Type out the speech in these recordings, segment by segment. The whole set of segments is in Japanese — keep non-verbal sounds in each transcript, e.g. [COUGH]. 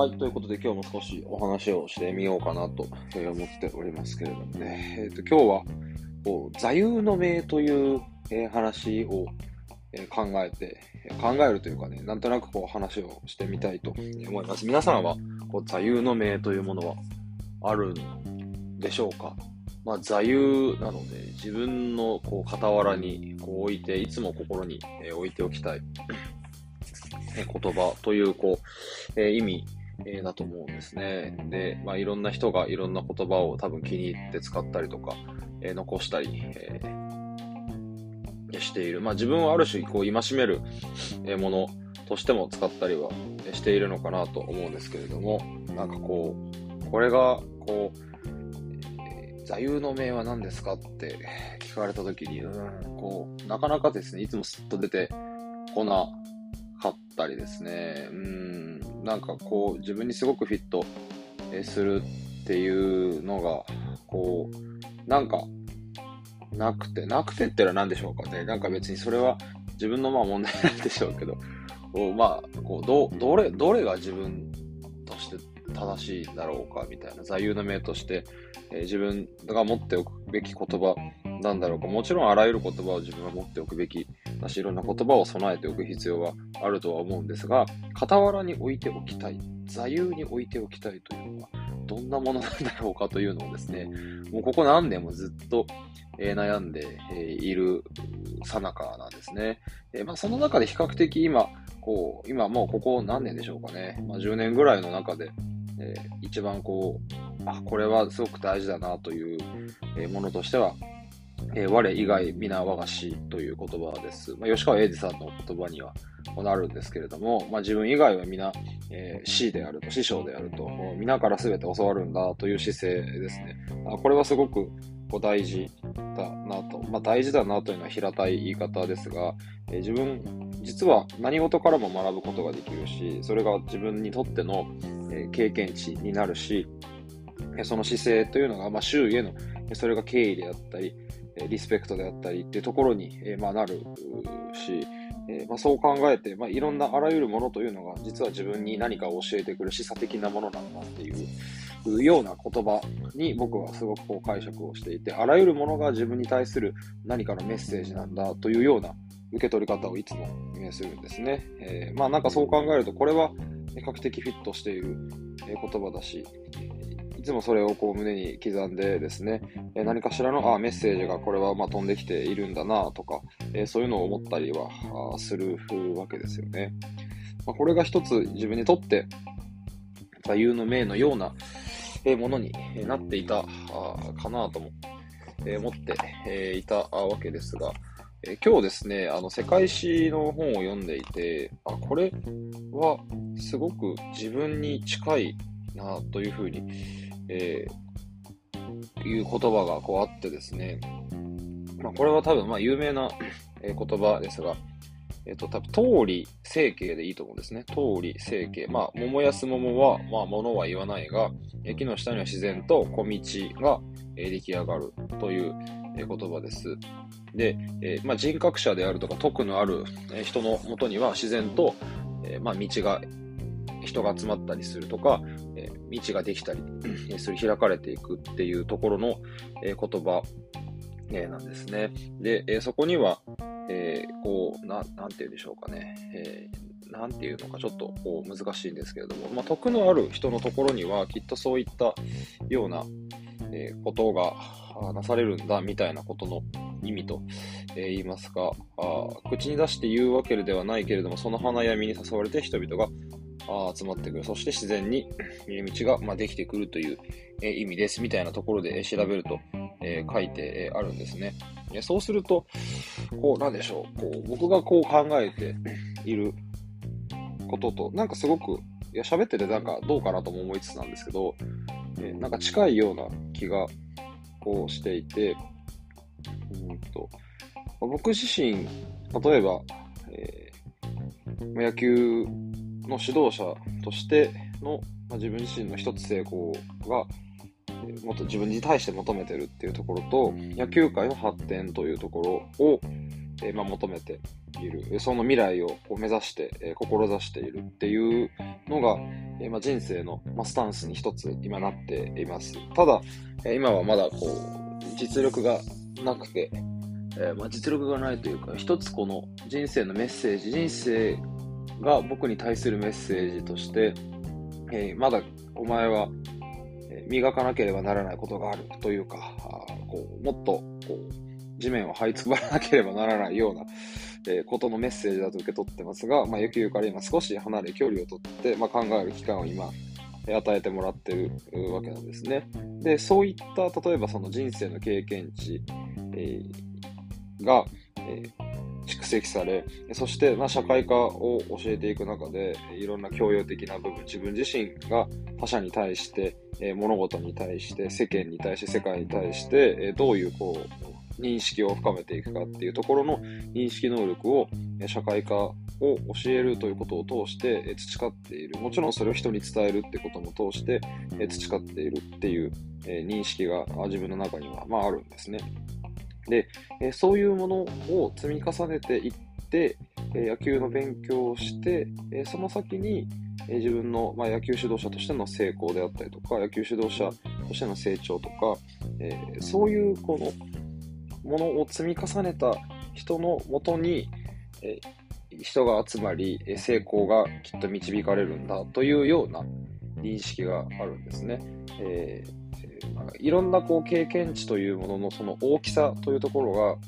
はい、ということで今日も少しお話をしてみようかなと思っておりますけれどもね。えーと、今日はこう座右の銘という、え話を、え考えて、考えるというかね、なんとなくこう話をしてみたいと思います。皆さんはこう座右の銘というものはあるんでしょうか？まあ、座右なので自分のこう傍らにこう置いて、いつも心にえ置いておきたい言葉というこう、え意味えー、だと思うんですね。で、まあ、いろんな人がいろんな言葉を多分気に入って使ったりとか、えー、残したり、えー、している。まあ、自分をある種、こう、戒めるものとしても使ったりはしているのかなと思うんですけれども、なんかこう、これが、こう、座右の銘は何ですかって聞かれたときに、うん、こう、なかなかですね、いつもスッと出てこなかったりですね、うん、なんかこう、自分にすごくフィットするっていうのが、こう、なんか、なくて、なくてってのは何でしょうかね。なんか別にそれは自分のまあ問題なんでしょうけど、まあ、こう、ど、どれ、どれが自分として正しいんだろうかみたいな座右の銘として、えー、自分が持っておくべき言葉なんだろうか。もちろんあらゆる言葉を自分は持っておくべきだし、いろんな言葉を備えておく必要はあるとは思うんですが、傍らに置いておきたい、座右に置いておきたいというのは、どんなものなんだろうかというのをですね、もうここ何年もずっと、えー、悩んで、えー、いるさなかなんですね。えー、まあ、その中で比較的今、こう、今もうここ何年でしょうかね。まあ、10年ぐらいの中で、え一番こう、あ、これはすごく大事だなという、ものとしては、えー、我以外皆我が師という言葉です。まあ、吉川英治さんの言葉にはなるんですけれども、まあ、自分以外は皆、えー、師であると、師匠であると、皆から全て教わるんだという姿勢ですね。あこれはすごく大事だなと。まあ、大事だなというのは平たい言い方ですが、えー、自分、実は何事からも学ぶことができるし、それが自分にとっての、経験値になるし、その姿勢というのが、まあ、周囲への、それが敬意であったり、リスペクトであったりっていうところに、まあ、なるし、えまあ、そう考えて、まあ、いろんなあらゆるものというのが実は自分に何かを教えてくる示唆的なものなんだっていうような言葉に僕はすごくこう解釈をしていて、あらゆるものが自分に対する何かのメッセージなんだというような受け取り方をいつもするんですね。えー、まあなんかそう考えると、これは比較的フィットしている言葉だし、いつもそれをこう胸に刻んでですね、え何かしらのあメッセージがこれはま飛んできているんだなとか、えそういうのを思ったりはするわけですよね。まあ、これが一つ自分にとって座右の銘のようなものになっていたかなとも思っていたわけですが、え今日ですね、あの世界史の本を読んでいて、あ、これはすごく自分に近いなというふうに、えー、いう言葉がこうあってですね、まあ、これは多分まあ有名な言葉ですが、えっ、と、多分、通り整形でいいと思うんですね。通り整形。まあ、桃安桃は、まあ、物は言わないが、木の下には自然と小道が出来上がるという言葉です。で、え、まあ、人格者であるとか、徳のある人のもとには自然と、え、まあ、道が人が集まったりするとか、え、道ができたりする、開かれていくっていうところの、え、言葉、え、なんですね。で、え、そこには、えー、こう、ななんて言うんでしょうかね。えー、なんていうのかちょっとこう難しいんですけれども、まあ、徳のある人のところにはきっとそういったような、えー、ことがなされるんだみたいなことの意味と、えー、言いますかあ、口に出して言うわけではないけれども、その花闇に誘われて人々があ集まってくる。そして自然に [CLEARS THROAT] 道が、まあ、できてくるという、え意味ですみたいなところで調べると、えー、書いてえあるんですね。そうすると、こう、なんでしょう。こう僕がこう考えて [CLEARS THROAT] いることと、なんかすごく、いや、喋っててなんかどうかなとも思いつつなんですけど、えー、なんか近いような気が、こうしていて、うんと、僕自身、例えば、えー、野球の指導者としての、まあ、自分自身の一つ成功が、えー、もっと自分に対して求めてるっていうところと、野球界の発展というところを、えー、まあ、求めている、その未来を目指して、志しているっていうのが、人生の、スタンスに一つ今なっています。ただ、今はまだこう、実力がなくて、まあ、実力がないというか、一つこの人生のメッセージ、人生が僕に対するメッセージとして、まだお前は磨かなければならないことがあるというか、こうもっとこう地面を這いつくばらなければならないような、えー、ことのメッセージだと受け取ってますが、まあ、野球から今少し離れ距離をとって、まあ、考える期間を今、与えてもらってるわけなんですね。で、そういった、例えばその人生の経験値、えー、が、えー蓄積され、そして、まあ、社会科を教えていく中で、いろんな教養的な部分、自分自身が他者に対して、えー、物事に対して、世間に対して、世界に対して、えー、どういう、こう、認識を深めていくかっていうところの認識能力を、え社会科を教えるということを通して、え培っている。もちろんそれを人に伝えるってことも通して、え培っているっていう、え認識が自分の中には、まあ、あるんですね。で、えそういうものを積み重ねていって、え野球の勉強をして、えその先に、え自分の、まあ、野球指導者としての成功であったりとか、野球指導者としての成長とか、えー、そういうこのものを積み重ねた人のもとに、え、人が集まり、成功がきっと導かれるんだというような認識があるんですね。えーいろんなこう経験値というもののその大きさというところ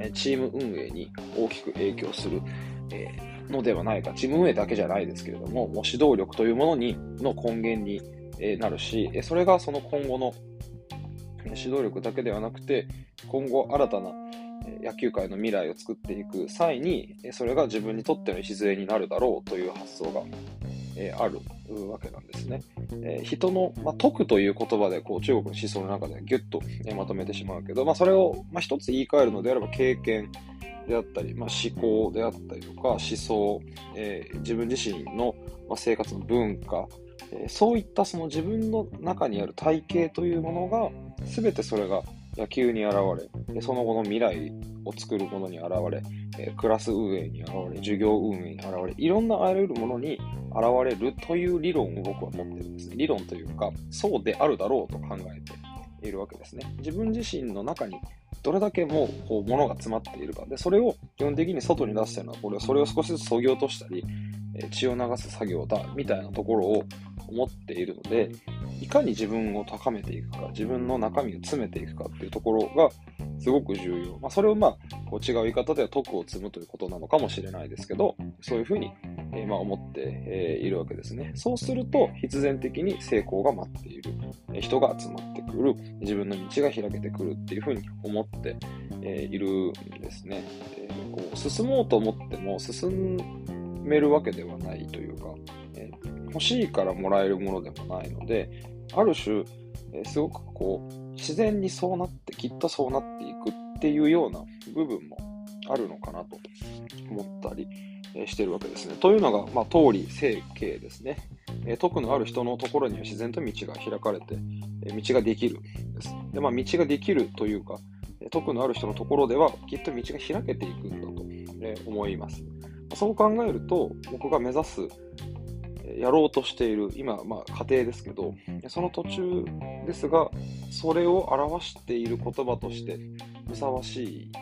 が、チーム運営に大きく影響する、えのではないか。チーム運営だけじゃないですけれども、もう指導力というものにの根源になるし、それがその今後の指導力だけではなくて、今後新たな野球界の未来を作っていく際に、それが自分にとっての礎になるだろうという発想がえ、あるわけなんですね。え、人の、まあ、徳という言葉でこう中国の思想の中でギュッと、え、まとめてしまうけど、まあ、それを、まあ、一つ言い換えるのであれば経験であったり、まあ、思考であったりとか思想、えー、自分自身の、ま、生活の文化、そういったその自分の中にある体系というものが全てそれが野球に現れ、その後の未来を作るものに現れ、クラス運営に現れ、授業運営に現れ、いろんなあらゆるものに現れるという理論を僕は持ってるんですね。理論というか、そうであるだろうと考えているわけですね。自分自身の中にどれだけもうこう物が詰まっているか。で、それを基本的に外に出してるのは、これそれを少しずつ削ぎ落としたり、血を流す作業だ、みたいなところを思っているので、いかに自分を高めていくか、自分の中身を詰めていくかっていうところがすごく重要。まあ、それをまあ、こう違う言い方では徳を積むということなのかもしれないですけど、そういうふうに、え、まあ思って、え、いるわけですね。そうすると、必然的に成功が待っている。人が集まってくる。自分の道が開けてくるっていうふうに思って、え、いるんですね。え、こう進もうと思っても進んめるわけではないというか、えー、欲しいからもらえるものでもないので、ある種、えー、すごくこう、自然にそうなって、きっとそうなっていくっていうような部分もあるのかなと思ったり、えー、してるわけですね。というのが、まあ、通り成形ですね。えー、徳のある人のところには自然と道が開かれて、え、道ができるんです。で、まあ、道ができるというか、徳のある人のところでは、きっと道が開けていくんだと、え思います。そう考えると、僕が目指す、やろうとしている、今、まあ、家庭ですけど、その途中ですが、それを表している言葉として、ふさわしい、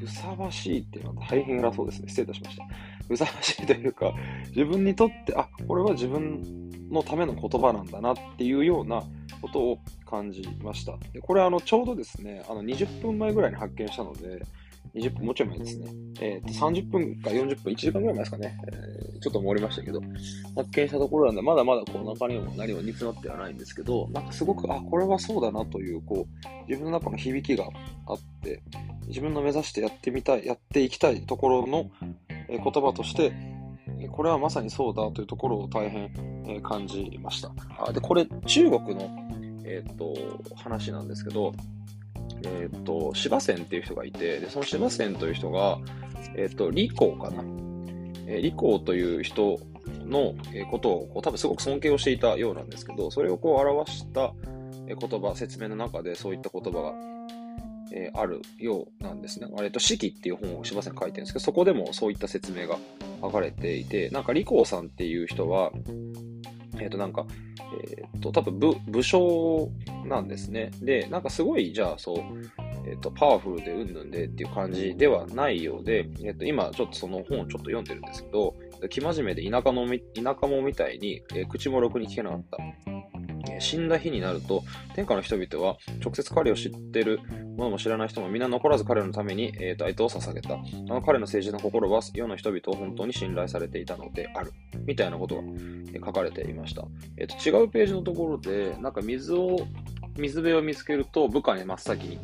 ふさわしいっていうのは大変偉そうですね。失礼いたしました。ふさわしいというか、自分にとって、あ、これは自分のための言葉なんだなっていうようなことを感じました。でこれ、あの、ちょうどですね、あの、20分前ぐらいに発見したので、20分、もうちょい前ですね。えー、30分か40分、1時間ぐらい前ですかね。えー、ちょっと盛りましたけど、発見したところなんで、まだまだこう中にも何も煮詰まってはないんですけど、なんかすごく、あ、これはそうだなという、こう、自分の中の響きがあって、自分の目指してやってみたい、やっていきたいところの、えー、言葉として、これはまさにそうだというところを大変、えー、感じました。あで、これ、中国の、えっ、と、話なんですけど、えっ、ー、と、芝っていう人がいて、で、その芝線という人が、えっ、ー、と、李光かな。えー、李光という人のことをこう多分すごく尊敬をしていたようなんですけど、それをこう表した言葉、説明の中でそういった言葉がえー、あるようなんですね。えっと、四季っていう本を柴さん書いてるんですけど、そこでもそういった説明が書かれていて、なんか、リコーさんっていう人は、えっ、ー、と、なんか、えっ、ー、と、多分武、武将なんですね。で、なんかすごい、じゃあ、そう、えっ、と、パワフルでうんぬんでっていう感じではないようで、えっ、と、今、ちょっとその本をちょっと読んでるんですけど、生真面目で田舎の田舎者みたいに、え口もろくに聞けなかった。死んだ日になると、天下の人々は直接彼を知ってる者も知らない人も皆残らず彼のために、えーと、哀悼を捧げた。あの彼の誠実な心は世の人々を本当に信頼されていたのである。みたいなことがえ書かれていました。え、ー、と、違うページのところで、なんか水を、水辺を見つけると部下に真っ先に、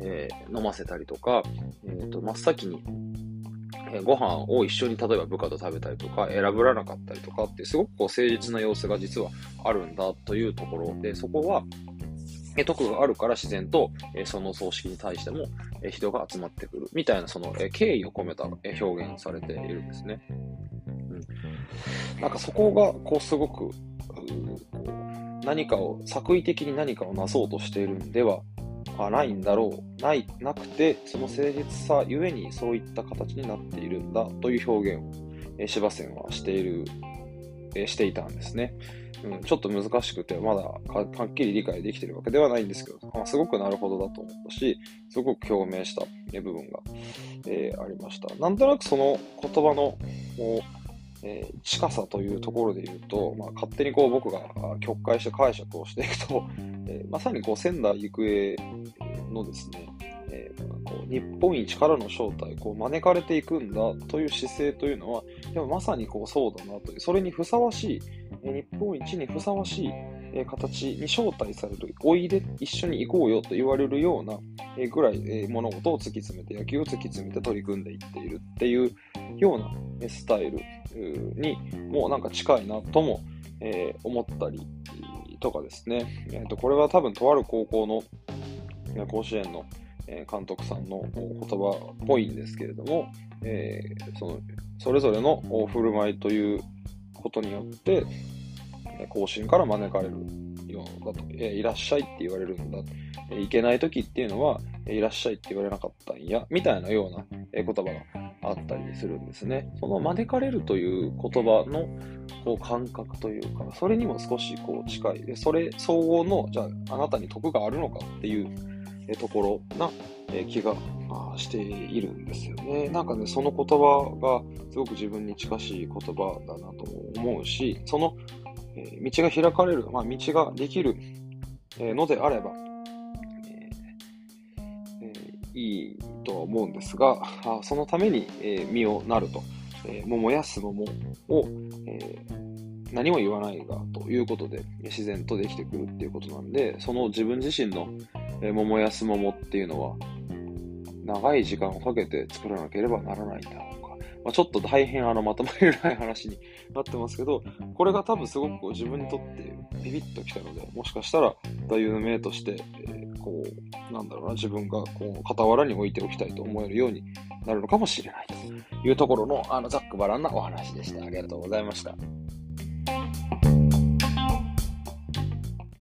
えー、飲ませたりとか、えっ、ー、と、真っ先にえご飯を一緒に例えば部下と食べたりとか、選ぶらなかったりとかって、すごくこう誠実な様子が実はあるんだというところで、そこは、え徳があるから自然と、えその葬式に対しても、え人が集まってくるみたいなその、え敬意を込めた、え表現されているんですね。うん、なんかそこがこうすごく何かを作為的に何かをなそうとしているんではあないんだろう、ない、なくて、その誠実さゆえにそういった形になっているんだという表現を、えー、芝線はしている、えー、していたんですね。うん、ちょっと難しくて、まだはっきり理解できているわけではないんですけど、まあ、すごくなるほどだと思ったし、すごく共鳴した部分が、えー、ありました。なんとなくその言葉の、えー、近さというところで言うと、まあ、勝手にこう僕が曲解して解釈をしていくと、えー、まさにこう仙台育英のですね、えー、こう日本一からの正体、こう招かれていくんだという姿勢というのは、でもまさにこうそうだなという、それにふさわしい、えー、日本一にふさわしい、えー、形に招待される、おいで一緒に行こうよと言われるような、えー、ぐらい、えー、物事を突き詰めて、野球を突き詰めて取り組んでいっているっていうようなスタイルにもうなんか近いなとも、えー、思ったりとかですね、えー、とこれは多分とある高校の甲子園の監督さんの言葉っぽいんですけれども、えー、そのそれぞれの振る舞いということによって甲子園から招かれるようだと、え、いらっしゃいって言われるんだ、え、いけない時っていうのはいらっしゃいって言われなかったんやみたいなような言葉があったりするんですね。その招かれるという言葉のこう感覚というか、それにも少しこう近い。で、それ相応の、じゃああなたに得があるのかっていうところな気がしているんですよね。なんかね、その言葉がすごく自分に近しい言葉だなと思うし、その道が開かれる、まあ、道ができるのであれば、いいとは思うんですが、そのために、え実をなると、え桃やす桃を、え何も言わないがということで自然とできてくるっていうことなんで、その自分自身の、え桃やす桃っていうのは、長い時間をかけて作らなければならないんだろうまあ、ちょっと大変あのまとまりない話になってますけど、これが多分すごく自分にとってビビッときたので、もしかしたら座右の銘として、え、こう、なんだろうな、自分がこう傍らに置いておきたいと思えるようになるのかもしれないというところの、あの、ざっくばらんなお話でした。ありがとうございました。